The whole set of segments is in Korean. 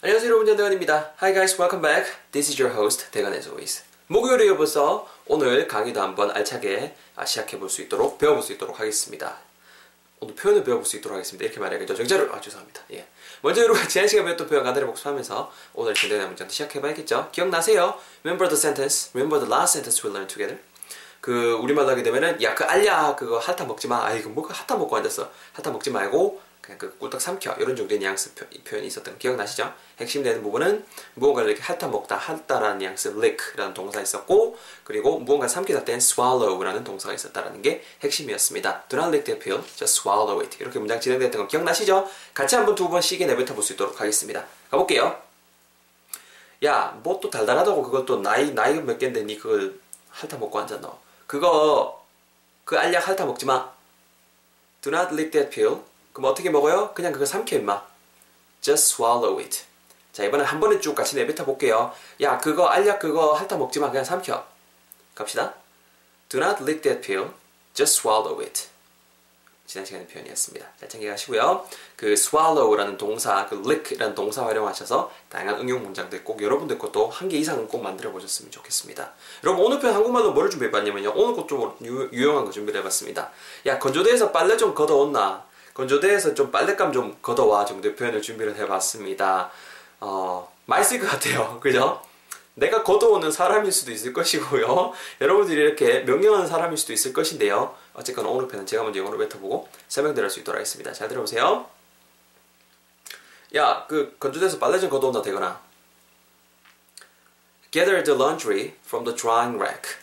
안녕하세요 여러분 전대건입니다. Hi guys, welcome back. This is your host 대건 as always. 목요일에 이어서 오늘 강의도 한번 알차게 시작해 볼 수 있도록 배워볼 수 있도록 하겠습니다. 오늘 표현을 배워볼 수 있도록 하겠습니다. 이렇게 말해야겠죠. 정자를 아 죄송합니다. 예. 먼저 여러분 지난 시간에 배웠던 표현 간단히 복습하면서 오늘 진행하는 문장도 시작해봐야겠죠. 기억나세요? Remember the sentence. Remember the last sentence we learned together. 그 우리말로 하게 되면은 야 그 알야 그거 핫타 먹지 마. 아 이거 뭐가 핫타 먹고 앉았어. 핫타 먹지 말고 그냥 그 꿀떡 삼켜 이런 정도의 뉘앙스 표, 현이 있었던 거 기억나시죠? 핵심 되는 부분은 무언가를 이렇게 핥아 먹다 핥다라는 뉘앙스 lick라는 동사 있었고 그리고 무언가 삼키다 땐 swallow라는 동사가 있었다라는 게 핵심이었습니다. Do not lick the pill, just swallow it. 이렇게 문장 진행됐던 거 기억나시죠? 같이 한번 두번 시계 내뱉어 볼 수 있도록 하겠습니다. 가볼게요. 야, 뭐 또 달달하다고 그걸 또 나이 나이 몇 갠데 니 그걸 핥아 먹고 앉아 너. 그거 그 알약 핥아 먹지 마. Do not lick that pill. 그럼 어떻게 먹어요? 그냥 그거 삼켜 임마. Just swallow it. 자 이번엔 한 번에 쭉 같이 내뱉어 볼게요. 야 그거 알약 그거 핥아 먹지 마 그냥 삼켜. 갑시다. Do not lick that pill. Just swallow it. 지난 시간의 표현이었습니다. 잘 챙겨가시고요. 그 swallow라는 동사, 그 lick라는 동사 활용하셔서 다양한 응용 문장들 꼭 여러분들 것도 한 개 이상은 꼭 만들어 보셨으면 좋겠습니다. 여러분 오늘 편 한국말로 뭐를 준비해봤냐면요. 오늘 것좀 유용한 거 준비를 해봤습니다. 야 건조대에서 빨래 좀 걷어온나? 건조대에서 좀 빨랫감 좀 걷어와 정도의 표현을 준비를 해봤습니다. 어, 맛있을 것 같아요. 그죠? 내가 걷어오는 사람일 수도 있을 것이고요. 여러분들이 이렇게 명령하는 사람일 수도 있을 것인데요. 어쨌거나 오늘 편은 제가 먼저 영어로 뱉어보고 설명드릴 수 있도록 하겠습니다. 잘 들어보세요. 야, 그 건조대에서 빨래 좀 걷어온다 되거나 Gather the laundry from the drying rack.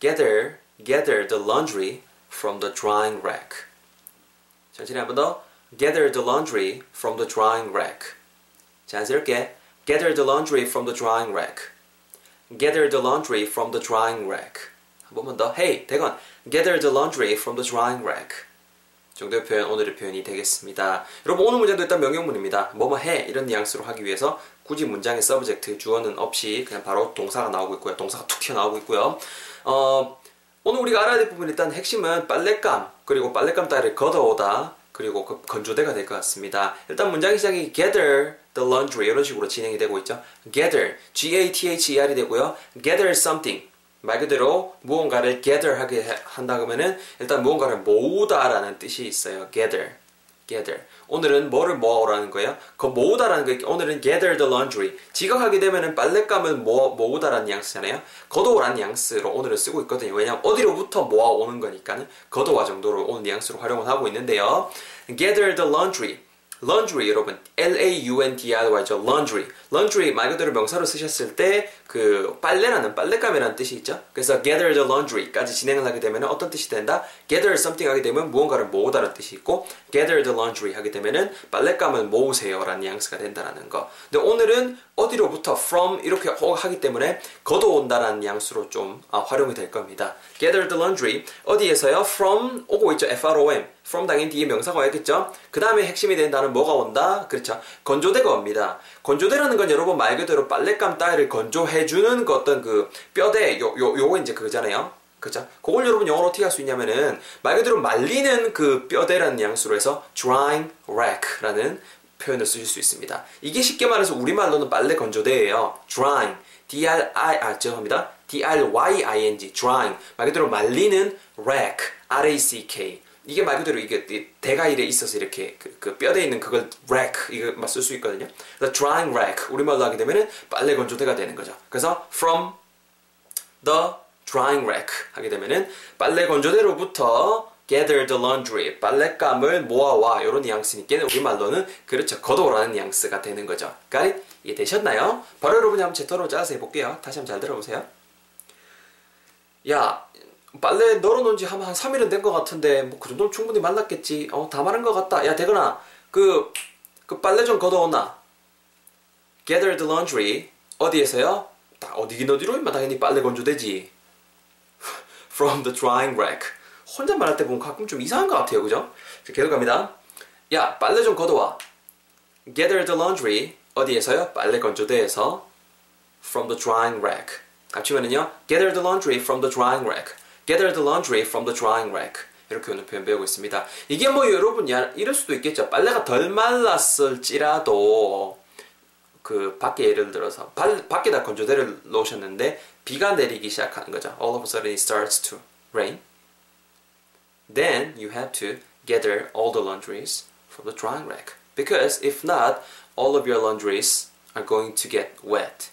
Gather, gather the laundry from the drying rack. 천천히 한 번 더. Gather the laundry from the drying rack. 자연스럽게 Gather the laundry from the drying rack. Gather the laundry from the drying rack. 한 번만 더. Hey, 대건. Gather the laundry from the drying rack. 정도의 표현, 오늘의 표현이 되겠습니다. 여러분, 오늘 문장도 일단 명령문입니다. 뭐뭐 해. 이런 뉘앙스로 하기 위해서 굳이 문장의 서브젝트, 주어는 없이 그냥 바로 동사가 나오고 있고요. 동사가 툭 튀어나오고 있고요. 어, 오늘 우리가 알아야 될 부분 일단 핵심은 빨랫감, 그리고 빨랫감 따위를 걷어오다, 그리고 그 건조대가 될 것 같습니다. 일단 문장 시작이 gather the laundry 이런 식으로 진행이 되고 있죠. gather, g-a-t-h-e-r이 되고요. gather something 말 그대로 무언가를 gather 하게 한다 그러면은 일단 무언가를 모으다라는 뜻이 있어요. gather, gather. 오늘은 뭐를 모아오라는 거예요? 그 모으다라는 거 오늘은 gather the laundry. 지각하게 되면은 빨랫감을 모아, 모으다라는 뉘앙스잖아요. 걷어오라는 뉘앙스로 오늘은 쓰고 있거든요. 왜냐면 어디로부터 모아오는 거니까는 걷어와 정도로 오늘 뉘앙스로 활용을 하고 있는데요. gather the laundry. Laundry 여러분. L-A-U-N-D-R-Y죠. Laundry. Laundry 말 그대로 명사로 쓰셨을 때 그 빨래라는 빨랫감이라는 뜻이 있죠. 그래서 gather the laundry까지 진행을 하게 되면 어떤 뜻이 된다? gather something 하게 되면 무언가를 모으다라는 뜻이 있고 gather the laundry 하게 되면은 빨랫감을 모으세요 라는 뉘앙스가 된다라는 거. 근데 오늘은 어디로부터 from 이렇게 하기 때문에 걷어온다라는 뉘앙스로 좀 아, 활용이 될 겁니다. gather the laundry. 어디에서요? from 오고 있죠. F-R-O-M from 당연히 뒤에 명사가 와야겠죠 그 다음에 핵심이 된 단어는 뭐가 온다 그렇죠 건조대가 옵니다 건조대라는 건 여러분 말 그대로 빨랫감 따위를 건조해주는 그 어떤 그 뼈대, 요, 요, 요거 이제 그거잖아요. 그죠? 그걸 여러분 영어로 어떻게 할 수 있냐면은 말 그대로 말리는 그 뼈대라는 뉘앙스로 해서 drying rack라는 표현을 쓰실 수 있습니다. 이게 쉽게 말해서 우리말로는 빨래 건조대예요. drying, d-r-i, 아, 죄송합니다. d-r-y-i-n-g, drying. 말 그대로 말리는 rack, r-a-c-k. 이게 말 그대로 이게 대가일에 있어서 이렇게 그, 그 뼈대에 있는 그걸 rack 이거 쓸수 있거든요. 그래서 drying rack 우리말로 하게 되면은 빨래 건조대가 되는 거죠. 그래서 from the drying rack 하게 되면은 빨래 건조대로부터 gather the laundry 빨랫감을 모아와 이런 뉘앙스니까 우리말로는 그렇죠 걷어오라는 뉘앙스가 되는 거죠. 가 이해 되셨나요? 바로 여러분이 한번 제 턴으로 짜서 해볼게요. 다시 한번 잘 들어보세요. 야 빨래 널어놓은 지한 3일은 된 것 같은데 뭐 그 정도면 충분히 말랐겠지. 어 다 마른 것 같다. 야 대건아 그, 그 빨래 좀 걷어오나? Gather the laundry. 어디에서요? 다 어디긴 어디로 임마. 당연히 빨래 건조되지. From the drying rack. 혼자 말할 때 보면 가끔 좀 이상한 것 같아요. 그죠? 계속 갑니다. 야 빨래 좀 걷어와. Gather the laundry. 어디에서요? 빨래 건조대에서. From the drying rack. 합치면은요 gather the laundry from the drying rack gather the laundry from the drying rack. 이렇게 오늘 표현 배우고 있습니다. 이게 뭐 여러분 야 이럴 수도 있겠죠. 빨래가 덜 말랐을지라도 그 밖에 예를 들어서 발, 밖에다 건조대를 놓으셨는데 비가 내리기 시작하는 거죠. All of a sudden it starts to rain. Then you have to gather all the laundries from the drying rack. Because if not, all of your laundries are going to get wet.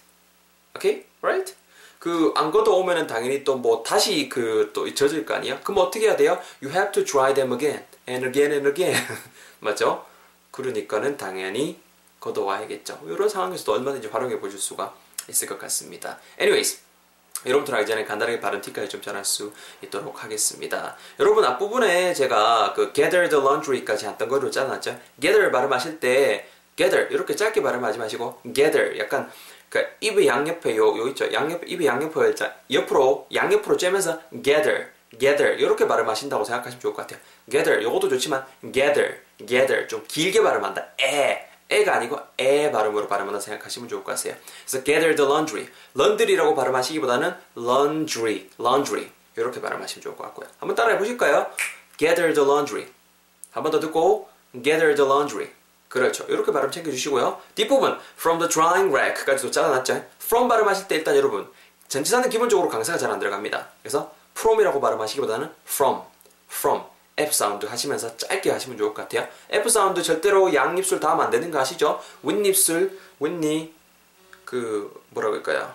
Okay? Right? 그 안 걷어 오면은 당연히 또 뭐 다시 그 또 젖을 거 아니야? 그럼 어떻게 해야 돼요? You have to dry them again and again and again. 맞죠? 그러니까는 당연히 걷어와야겠죠. 이런 상황에서도 얼마든지 활용해 보실 수가 있을 것 같습니다. Anyways, 여러분들 하기 전에 간단하게 발음 팁까지 좀 전할 수 있도록 하겠습니다. 여러분 앞부분에 제가 그 gather the laundry까지 했던 거로 짜놨죠. gather 발음하실 때 gather 이렇게 짧게 발음하지 마시고 gather 약간 그 입의 양옆에 요, 요 있죠. 양옆 입의 양옆을 옆으로 양옆으로 쬐면서 gather gather 이렇게 발음하신다고 생각하시면 좋을 것 같아요. gather 요것도 좋지만 gather gather 좀 길게 발음한다. 에 에가 아니고 에 발음으로 발음한다 생각하시면 좋을 것 같아요. 그래서 gather the laundry. laundry라고 발음하시기보다는 laundry, laundry 이렇게 발음하시면 좋을 것 같고요. 한번 따라해 보실까요? gather the laundry. 한번 더 듣고 gather the laundry. 그렇죠. 이렇게 발음 챙겨주시고요. 뒷부분 from the drying rack까지도 잘라놨죠. from 발음하실 때 일단 여러분 전치사는 기본적으로 강세가 잘 안 들어갑니다. 그래서 from이라고 발음하시기보다는 from, from F 사운드 하시면서 짧게 하시면 좋을 것 같아요. F 사운드 절대로 양입술 닿으면 안 되는 거 아시죠? 윗입술, 윗니, 그 뭐라고 할까요?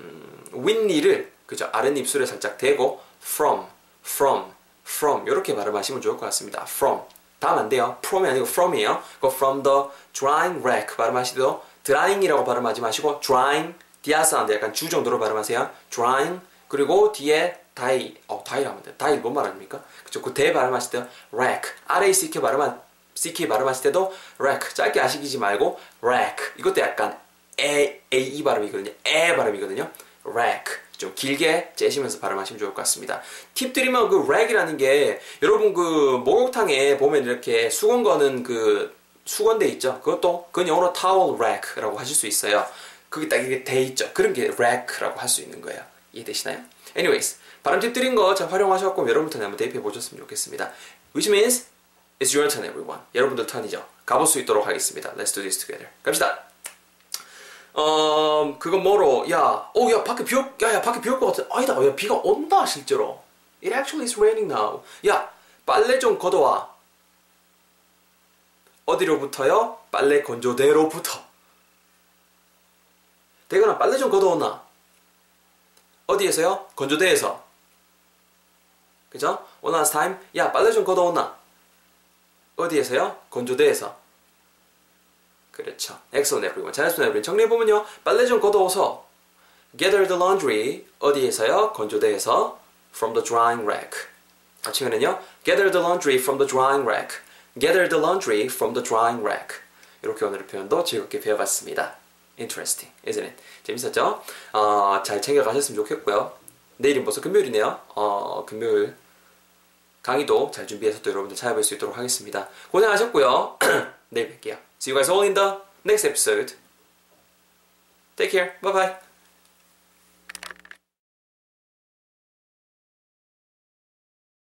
음, 윗니를 그죠? 아랫입술에 살짝 대고 from, from, from 이렇게 발음하시면 좋을 것 같습니다. from 다음 안 돼요. from이 아니고 from이에요. 그 from the drying rack 발음하시도 drying이라고 발음하지 마시고 drying 디아 사운드 약간 주 정도로 발음하세요. drying 그리고 뒤에 다이, 어, 다이라면 돼. 다이 뭔 말입니까? 그쵸. 그대 발음하실 때, rack. R-A-C-K 발음한, CK 발음하실 때도, rack. 짧게 아시기지 말고, rack. 이것도 약간, 에, A, E 발음이거든요. 에 발음이거든요. rack. 좀 길게 째시면서 발음하시면 좋을 것 같습니다. 팁 드리면 그 rack이라는 게, 여러분 그 목욕탕에 보면 이렇게 수건 거는 그 수건대 있죠? 그것도, 그건 영어로 towel rack라고 하실 수 있어요. 그게 딱 이게 돼 있죠? 그런 게 rack라고 할 수 있는 거예요. 이해되시나요? Anyways, 발음 팁 드린 거 잘 활용하셨고 여러분들 한번 대입해 보셨으면 좋겠습니다. Which means it's your turn, everyone. 여러분들 턴이죠. 가볼 수 있도록 하겠습니다. Let's do this together. 갑시다. 어, 그건 뭐로? 야, 어, 야, 밖에 비 올, 야, 야, 밖에 비 올 것 같아. 아니다, 야, 비가 온다, 실제로. It actually is raining now. 야, 빨래 좀 걷어와. 어디로부터요? 빨래 건조대로부터. 대건아, 빨래 좀 걷어오나? 어디에서요? 건조대에서. 그죠? One last time. 야, 빨래 좀 걷어오나? 어디에서요? 건조대에서. 그렇죠. Excellent everyone. 잘했습니다, everyone. 정리해보면요. 빨래 좀 걷어오서. Gather the laundry. 어디에서요? 건조대에서. From the drying rack. 아침에는요. Gather the laundry from the drying rack. Gather the laundry from the drying rack. 이렇게 오늘의 표현도 즐겁게 배워봤습니다. Interesting, isn't it? 재밌었죠? 어, 잘 챙겨가셨으면 좋겠고요. 내일은 벌써 금요일이네요. 어, 금요일 강의도 잘 준비해서 또 여러분들 찾아뵐 수 있도록 하겠습니다. 고생하셨고요. 내일 뵐게요. See you guys all in the next episode. Take care. Bye bye.